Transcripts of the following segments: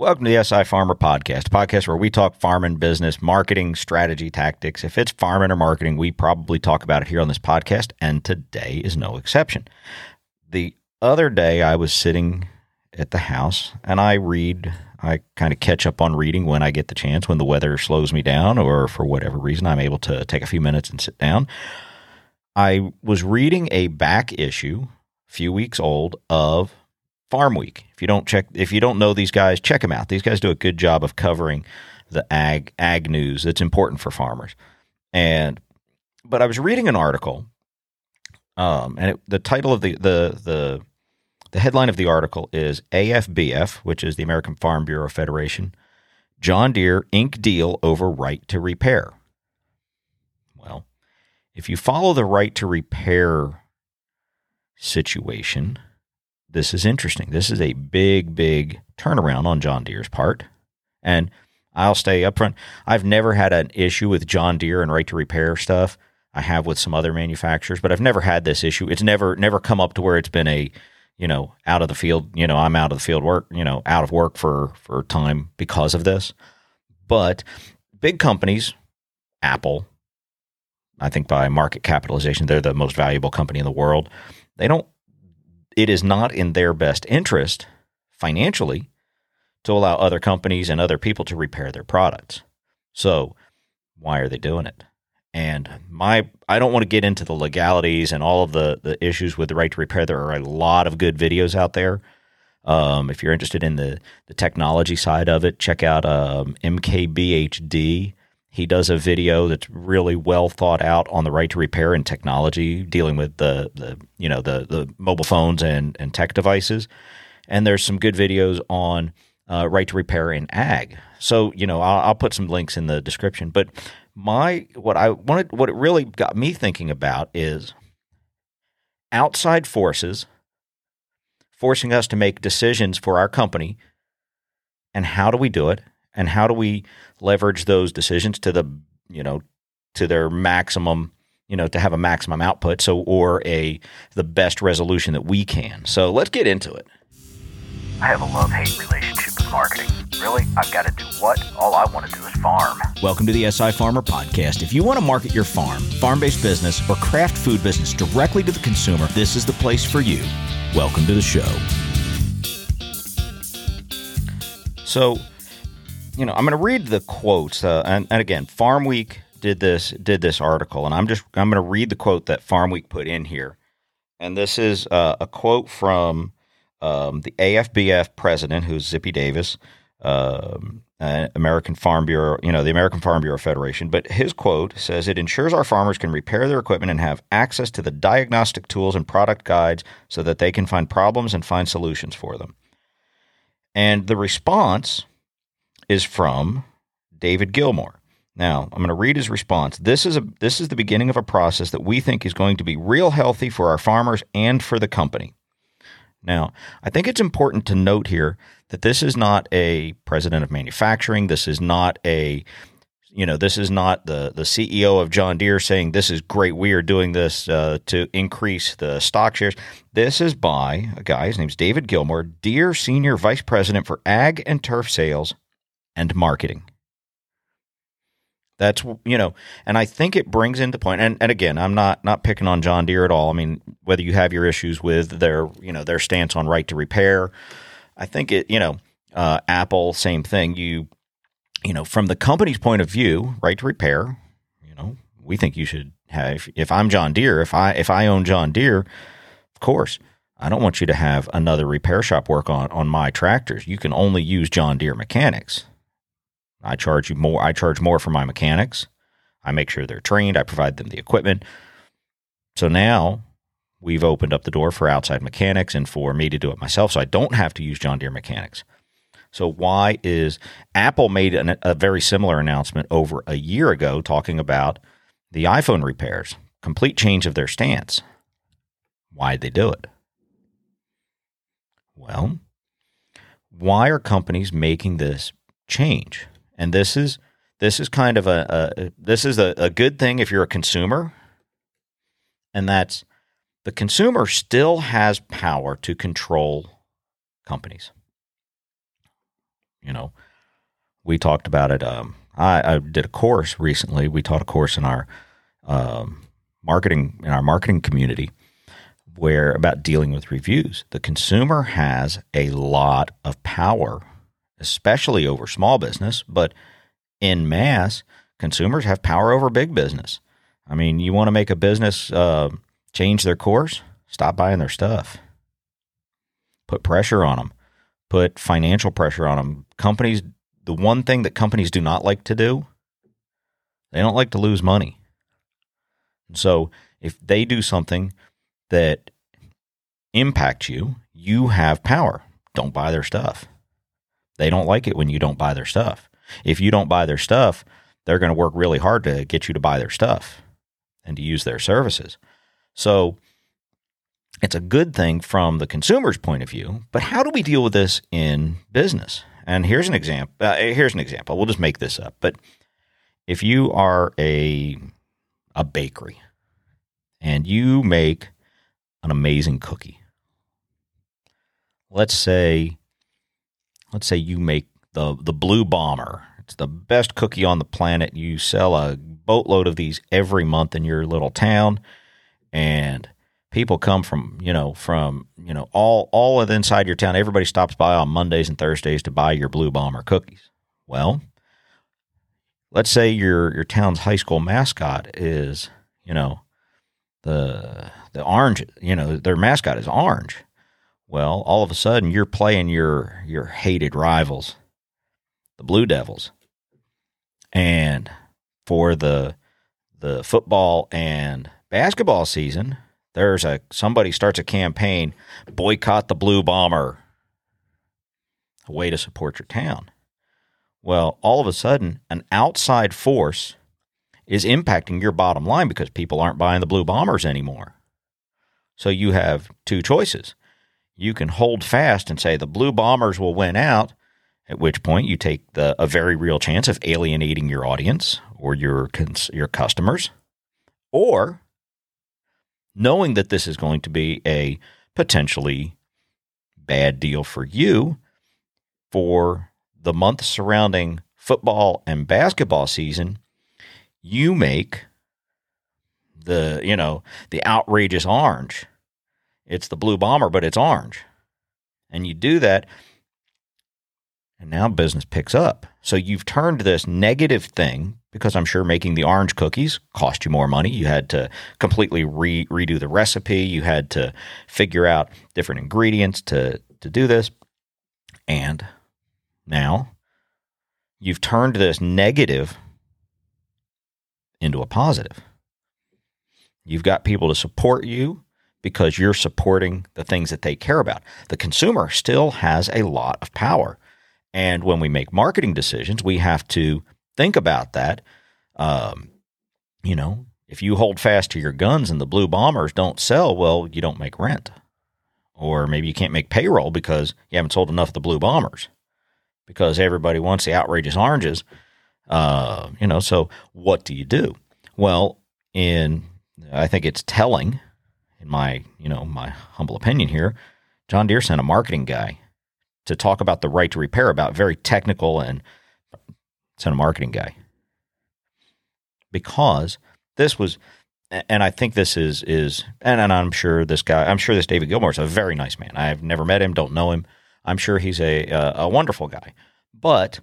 Welcome to the SI Farmer Podcast, a podcast where we talk farming, business, marketing, strategy, tactics. If it's farming or marketing, we probably talk about it here on this podcast, and today is no exception. The other day, I was sitting at the house and I read, I kind of catch up on reading when I get the chance, when the weather slows me down, or for whatever reason, I'm able to take a few minutes and sit down. I was reading a back issue, a few weeks old, of Farm Week. If you don't check, if you don't know these guys, check them out. These guys do a good job of covering the ag ag news that's important for farmers. And but I was reading an article, um, and it, the title of the the the the headline of the article is AFBF, which is the American Farm Bureau Federation. John Deere Inc. deal over right to repair. Well, if you follow the right to repair situation, this is interesting. This is a big, big turnaround on John Deere's part. And I'll stay up front. I've never had an issue with John Deere and right to repair stuff. I have with some other manufacturers, but I've never had this issue. It's never never come up to where it's been a, you know, out of the field, you know, I'm out of the field work, you know, out of work for for time because of this. But big companies, Apple, I think by market capitalization, they're the most valuable company in the world. They don't it is not in their best interest financially to allow other companies and other people to repair their products. So, why are they doing it? And my I don't want to get into the legalities and all of the the issues with the right to repair. There are a lot of good videos out there. Um, if you're interested in the the technology side of it, check out um, MKBHD. He does a video that's really well thought out on the right to repair and technology, dealing with the, the you know the the mobile phones and and tech devices. And there's some good videos on uh, right to repair in ag. So you know I'll, I'll put some links in the description. But my what I wanted, what it really got me thinking about is outside forces forcing us to make decisions for our company, and how do we do it? And how do we leverage those decisions to the you know to their maximum you know to have a maximum output so or a the best resolution that we can? So let's get into it. I have a love-hate relationship with marketing. Really i've got to do what? All i want to do is farm. Welcome to the si farmer podcast. If you want to market your farm farm-based business or craft food business directly to the consumer this is the place for you. Welcome to the show. So you know, I'm going to read the quotes, uh, and, and again, Farm Week did this did this article, and I'm just I'm going to read the quote that Farm Week put in here, and this is uh, a quote from um, the AFBF president, who's Zippy Duvall, um, uh, American Farm Bureau, you know, the American Farm Bureau Federation. But his quote says it ensures our farmers can repair their equipment and have access to the diagnostic tools and product guides so that they can find problems and find solutions for them. And the response is from David Gilmore. Now, I'm going to read his response. This is a this is the beginning of a process that we think is going to be real healthy for our farmers and for the company. Now, I think it's important to note here that this is not a president of manufacturing. This is not a you know, this is not the the CEO of John Deere saying this is great. We are doing this uh, to increase the stock shares. This is by a guy. His name's David Gilmore, Deere Senior Vice President for Ag and Turf Sales and marketing. That's you know, and I think it brings into point. And, and again, I'm not not picking on John Deere at all. I mean, whether you have your issues with their you know their stance on right to repair, I think it you know uh, Apple same thing. You you know from the company's point of view, right to repair. You know, we think you should have. If I'm John Deere, if I if I own John Deere, of course I don't want you to have another repair shop work on on my tractors. You can only use John Deere mechanics. I charge you more. I charge more for my mechanics. I make sure they're trained. I provide them the equipment. So now we've opened up the door for outside mechanics and for me to do it myself. So I don't have to use John Deere mechanics. So why is Apple made an, a very similar announcement over a year ago talking about the iPhone repairs, complete change of their stance. Why'd they do it? Well, why are companies making this change? And this is this is kind of a, a this is a, a good thing if you're a consumer, and that's the consumer still has power to control companies. You know, we talked about it. Um, I, I did a course recently. We taught a course in our um, marketing in our marketing community where about dealing with reviews. The consumer has a lot of power, especially over small business, but in mass, consumers have power over big business. I mean, you want to make a business uh, change their course? Stop buying their stuff. Put pressure on them. Put financial pressure on them. Companies, the one thing that companies do not like to do, they don't like to lose money. So if they do something that impacts you, you have power. Don't buy their stuff. They don't like it when you don't buy their stuff. If you don't buy their stuff, they're going to work really hard to get you to buy their stuff and to use their services. So it's a good thing from the consumer's point of view, but how do we deal with this in business? And here's an example. Uh, here's an example. We'll just make this up. But if you are a a bakery and you make an amazing cookie. Let's say let's say you make the the blue bomber. It's the best cookie on the planet. You sell a boatload of these every month in your little town and people come from, you know, from, you know, all all of inside your town. Everybody stops by on Mondays and Thursdays to buy your blue bomber cookies. Well, let's say your your town's high school mascot is, you know, the the orange, you know, their mascot is orange. Well, all of a sudden you're playing your your hated rivals, the Blue Devils. And for the the football and basketball season, there's a somebody starts a campaign, boycott the Blue Bomber. A way to support your town. Well, all of a sudden, an outside force is impacting your bottom line because people aren't buying the Blue Bombers anymore. So you have two choices. You can hold fast and say the Blue Bombers will win out, at which point you take the, a very real chance of alienating your audience or your your customers, or knowing that this is going to be a potentially bad deal for you for the month surrounding football and basketball season, you make the, you know, the outrageous orange. It's the blue bomber, but it's orange. And you do that, and now business picks up. So you've turned this negative thing because I'm sure making the orange cookies cost you more money. You had to completely re- redo the recipe. You had to figure out different ingredients to to do this. And now you've turned this negative into a positive. You've got people to support you because you're supporting the things that they care about. The consumer still has a lot of power. And when we make marketing decisions, we have to think about that. Um, you know, if you hold fast to your guns and the blue bombers don't sell, well, you don't make rent. Or maybe you can't make payroll because you haven't sold enough of the blue bombers because everybody wants the outrageous oranges. Uh, you know, so what do you do? Well, in I think it's telling, in my you know my humble opinion here, John Deere sent a marketing guy to talk about the right to repair, about very technical and sent a marketing guy because this was and I think this is is and, and I'm sure this guy I'm sure this David Gilmore is a very nice man. I've never met him, don't know him. I'm sure he's a a, a wonderful guy. But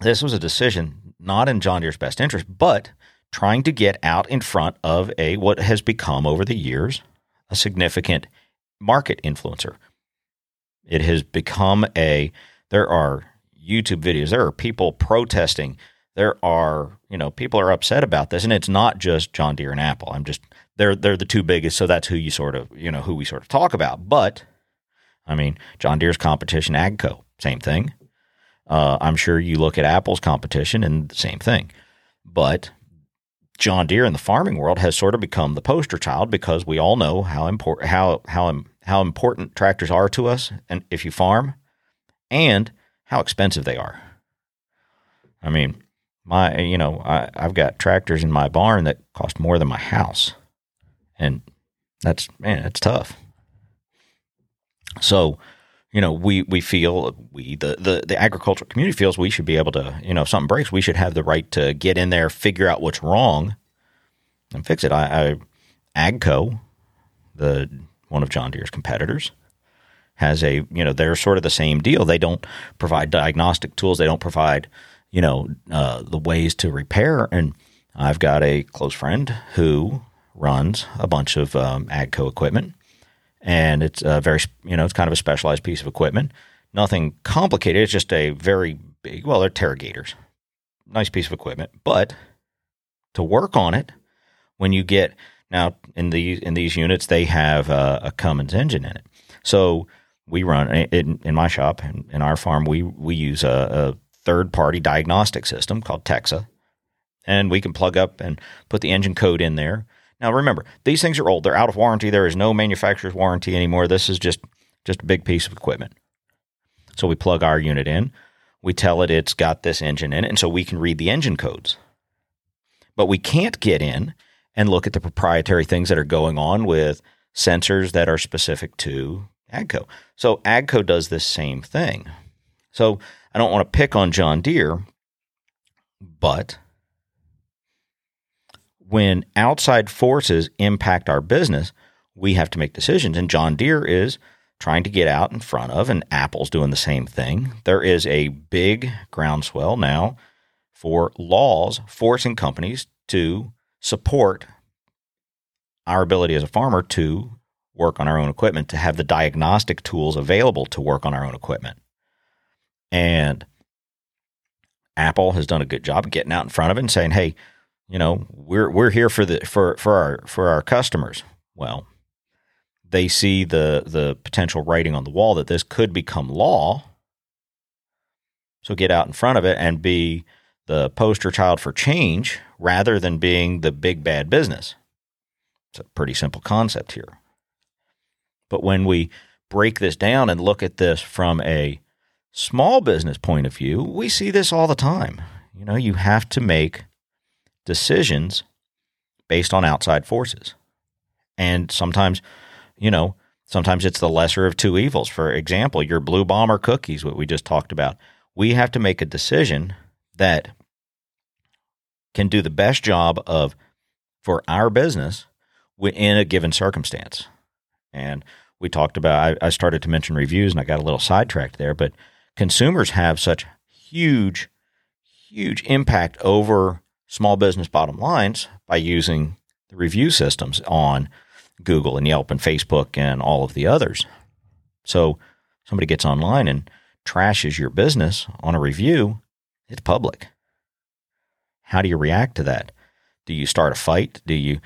this was a decision not in John Deere's best interest, but trying to get out in front of a what has become over the years a significant market influencer. It has become a there are YouTube videos, there are people protesting, there are, you know, people are upset about this and it's not just John Deere and Apple. I'm just they're they're the two biggest, so that's who you sort of, you know, who we sort of talk about. But I mean, John Deere's competition AGCO, same thing. Uh, I'm sure you look at Apple's competition and the same thing. But John Deere in the farming world has sort of become the poster child because we all know how important how how how important tractors are to us, and if you farm, and how expensive they are. I mean, my you know I, I've got tractors in my barn that cost more than my house, and that's man, it's tough. So, you know, we we feel we the, the the agricultural community feels we should be able to, you know, if something breaks, we should have the right to get in there, figure out what's wrong, and fix it. I, I Agco, the one of John Deere's competitors, has a you know they're sort of the same deal. They don't provide diagnostic tools. They don't provide you know uh, the ways to repair. And I've got a close friend who runs a bunch of um, Agco equipment and it's a very you know it's kind of a specialized piece of equipment. Nothing complicated. It's just a very big. Well, they're Terragators, nice piece of equipment, but to work on it, when you get now in these in these units, they have a, a Cummins engine in it. So we run in, in my shop in, in our farm. We we use a, a third party diagnostic system called Texa, and we can plug up and put the engine code in there now remember, these things are old. They're out of warranty. There is no manufacturer's warranty anymore. This is just just a big piece of equipment. So we plug our unit in. We tell it it's got this engine in it, and so we can read the engine codes. But we can't get in and look at the proprietary things that are going on with sensors that are specific to AGCO. So AGCO does this same thing. So I don't want to pick on John Deere, but when outside forces impact our business, we have to make decisions. And John Deere is trying to get out in front of, and Apple's doing the same thing. There is a big groundswell now for laws forcing companies to support our ability as a farmer to work on our own equipment, to have the diagnostic tools available to work on our own equipment. And Apple has done a good job getting out in front of it and saying, hey, you know, we're we're here for the for for our for our customers. Well, they see the the potential writing on the wall that this could become law. So get out in front of it and be the poster child for change rather than being the big bad business. It's a pretty simple concept here. But when we break this down and look at this from a small business point of view, we see this all the time. You know, you have to make decisions based on outside forces. And sometimes, you know, sometimes it's the lesser of two evils. For example, your blue bomber cookies, what we just talked about. We have to make a decision that can do the best job of for our business in a given circumstance. And we talked about, I, I started to mention reviews and I got a little sidetracked there, but consumers have such huge, huge impact over small business bottom lines by using the review systems on Google and Yelp and Facebook and all of the others. So somebody gets online and trashes your business on a review, it's public. How do you react to that? Do you start a fight? Do you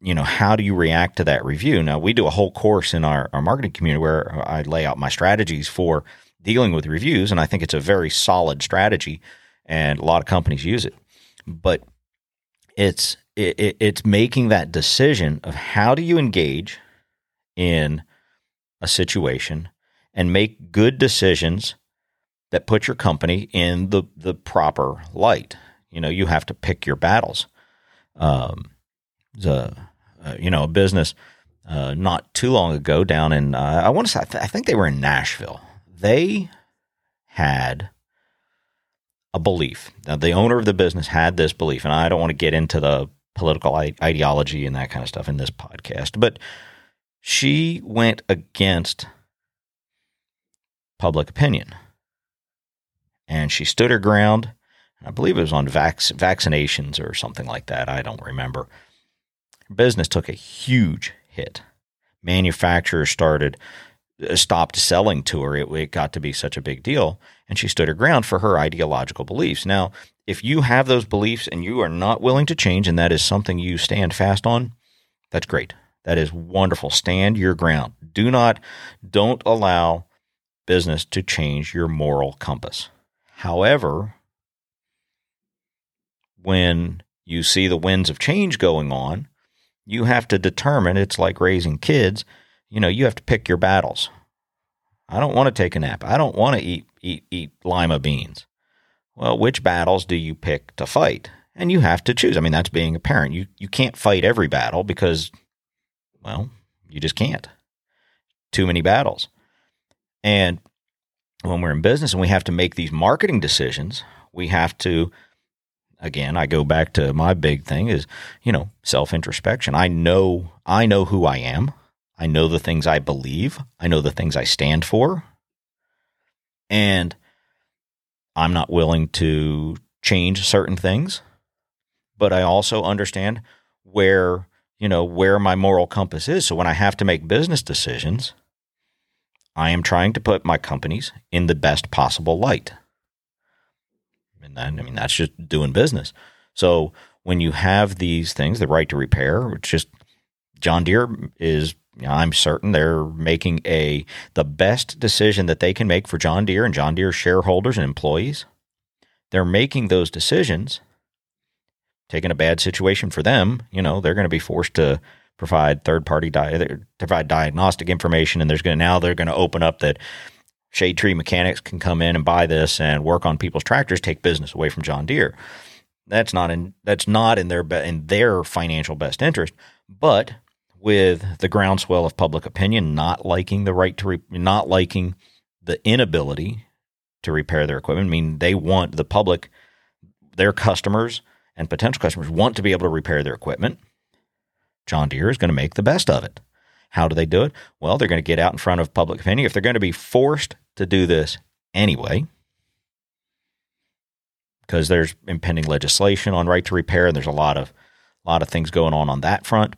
you know, how do you react to that review? Now, we do a whole course in our, our marketing community where I lay out my strategies for dealing with reviews, and I think it's a very solid strategy, and a lot of companies use it but it's it, it's making that decision of how do you engage in a situation and make good decisions that put your company in the the proper light. You know, you have to pick your battles. Um, the uh, you know a business uh, not too long ago down in uh, I want to say I, th- I think they were in Nashville. They had a belief. Now, the owner of the business had this belief, and I don't want to get into the political ideology and that kind of stuff in this podcast, but she went against public opinion. And she stood her ground. I believe it was on vac- vaccinations or something like that. I don't remember. Her business took a huge hit. Manufacturers started uh, stopped selling to her. It, it got to be such a big deal and she stood her ground for her ideological beliefs. Now, if you have those beliefs and you are not willing to change, and that is something you stand fast on, that's great. That is wonderful. Stand your ground. Do not, don't allow business to change your moral compass. However, when you see the winds of change going on, you have to determine it's like raising kids. You know, you have to pick your battles. I don't want to take a nap. I don't want to eat eat eat lima beans. Well, which battles do you pick to fight? And you have to choose. I mean, that's being a parent. You you can't fight every battle because well, you just can't. Too many battles. And when we're in business and we have to make these marketing decisions, we have to again, I go back to my big thing is, you know, self-introspection. I know I know who I am. I know the things I believe. I know the things I stand for. And I'm not willing to change certain things, but I also understand where, you know, where my moral compass is. So when I have to make business decisions, I am trying to put my companies in the best possible light. And then, I mean, that's just doing business. So when you have these things, the right to repair, it's just John Deere is, I'm certain they're making a the best decision that they can make for John Deere and John Deere shareholders and employees. They're making those decisions, taking a bad situation for them. You know, they're going to be forced to provide third party di- provide diagnostic information, and there's going now they're going to open up that shade tree mechanics can come in and buy this and work on people's tractors, take business away from John Deere. That's not in that's not in their be, in their financial best interest. But with the groundswell of public opinion not liking the right to re, not liking the inability to repair their equipment, I mean they want the public, their customers and potential customers want to be able to repair their equipment John Deere is going to make the best of it. How do they do it? Well, they're going to get out in front of public opinion. If they're going to be forced to do this anyway, because there's impending legislation on right to repair, and there's a lot of a lot of things going on on that front,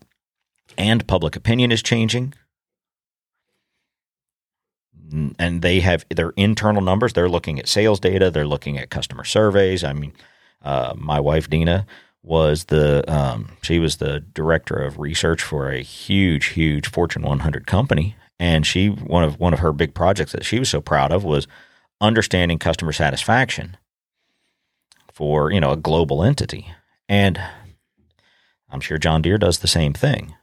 and public opinion is changing, and they have their internal numbers. They're looking at sales data. They're looking at customer surveys. I mean, uh, my wife Dina was the um, she was the director of research for a huge, huge Fortune 100 company, and she one of one of her big projects that she was so proud of was understanding customer satisfaction for you know a global entity, and I'm sure John Deere does the same thing.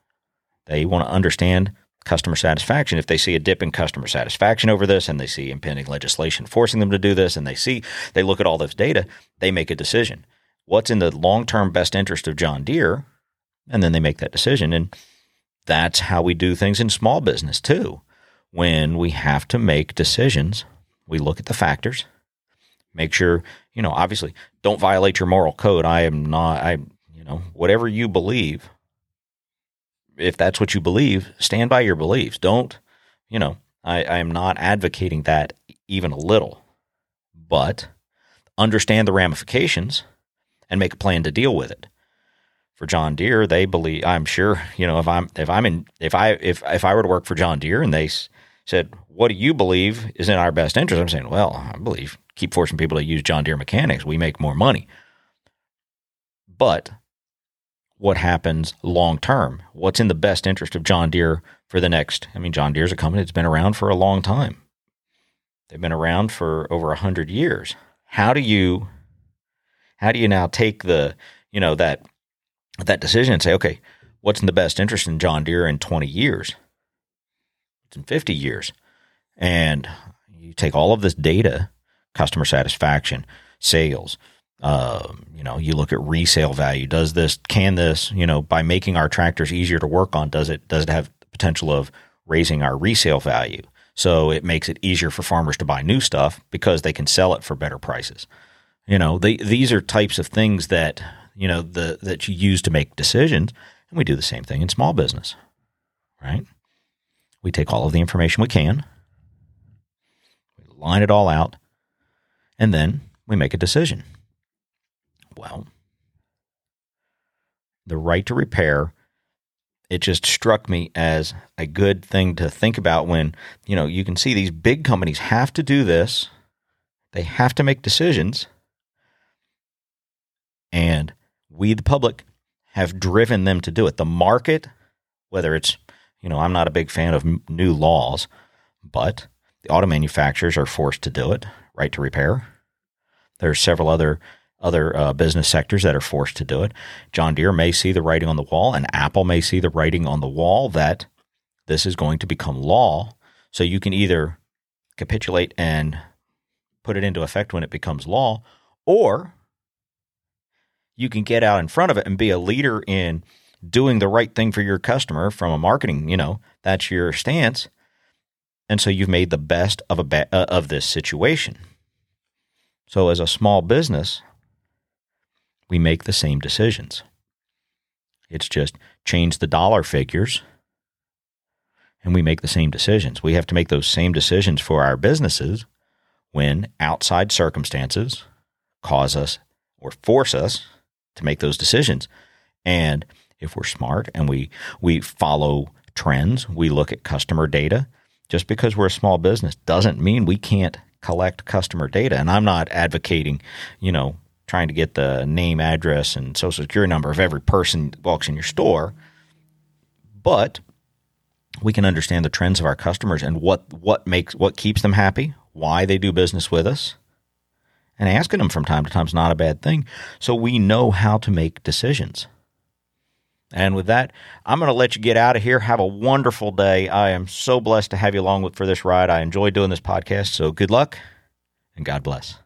They want to understand customer satisfaction. If they see a dip in customer satisfaction over this and they see impending legislation forcing them to do this and they see they look at all this data, they make a decision what's in the long term best interest of John Deere, and then they make that decision. And that's how we do things in small business too. When we have to make decisions, we look at the factors, make sure, you know, obviously don't violate your moral code. I am not, I, you know, whatever you believe, if that's what you believe, stand by your beliefs. Don't, you know, I, I am not advocating that even a little, but understand the ramifications and make a plan to deal with it. For John Deere, they believe. I'm sure you know if I'm if I'm in if I if if I were to work for John Deere and they said, "What do you believe is in our best interest?" I'm saying, "Well, I believe keep forcing people to use John Deere mechanics. We make more money." But what happens long term? What's in the best interest of John Deere for the next? I mean, John Deere's a company that's been around for a long time. They've been around for over a hundred years. How do you how do you now take the, you know, that that decision and say, okay, what's in the best interest in John Deere in 20 years? It's in 50 years. And you take all of this data, customer satisfaction, sales, uh, you know, you look at resale value. Does this, can this, you know, by making our tractors easier to work on, does it, does it have the potential of raising our resale value? So it makes it easier for farmers to buy new stuff because they can sell it for better prices. You know, these are types of things that you know the that you use to make decisions, and we do the same thing in small business, right? We take all of the information we can, we line it all out, and then we make a decision. Well, the right to repair it just struck me as a good thing to think about when you know you can see these big companies have to do this they have to make decisions and we, the public, have driven them to do it. The market, whether it's, you know, I'm not a big fan of m- new laws, but the auto manufacturers are forced to do it, right to repair. There are several other other uh, business sectors that are forced to do it. John Deere may see the writing on the wall, and Apple may see the writing on the wall that this is going to become law. So you can either capitulate and put it into effect when it becomes law, or you can get out in front of it and be a leader in doing the right thing for your customer from a marketing, you know, that's your stance. And so you've made the best of a ba- uh, of this situation. So as a small business, we make the same decisions. It's just change the dollar figures and we make the same decisions. We have to make those same decisions for our businesses when outside circumstances cause us or force us to make those decisions. And if we're smart and we we follow trends, we look at customer data, just because we're a small business doesn't mean we can't collect customer data. And I'm not advocating, you know, trying to get the name, address, and social security number of every person that walks in your store. But we can understand the trends of our customers and what what makes what keeps them happy, why they do business with us. And asking them from time to time is not a bad thing. So we know how to make decisions. And with that, I'm going to let you get out of here. Have a wonderful day. I am so blessed to have you along with for this ride. I enjoy doing this podcast. So good luck and God bless.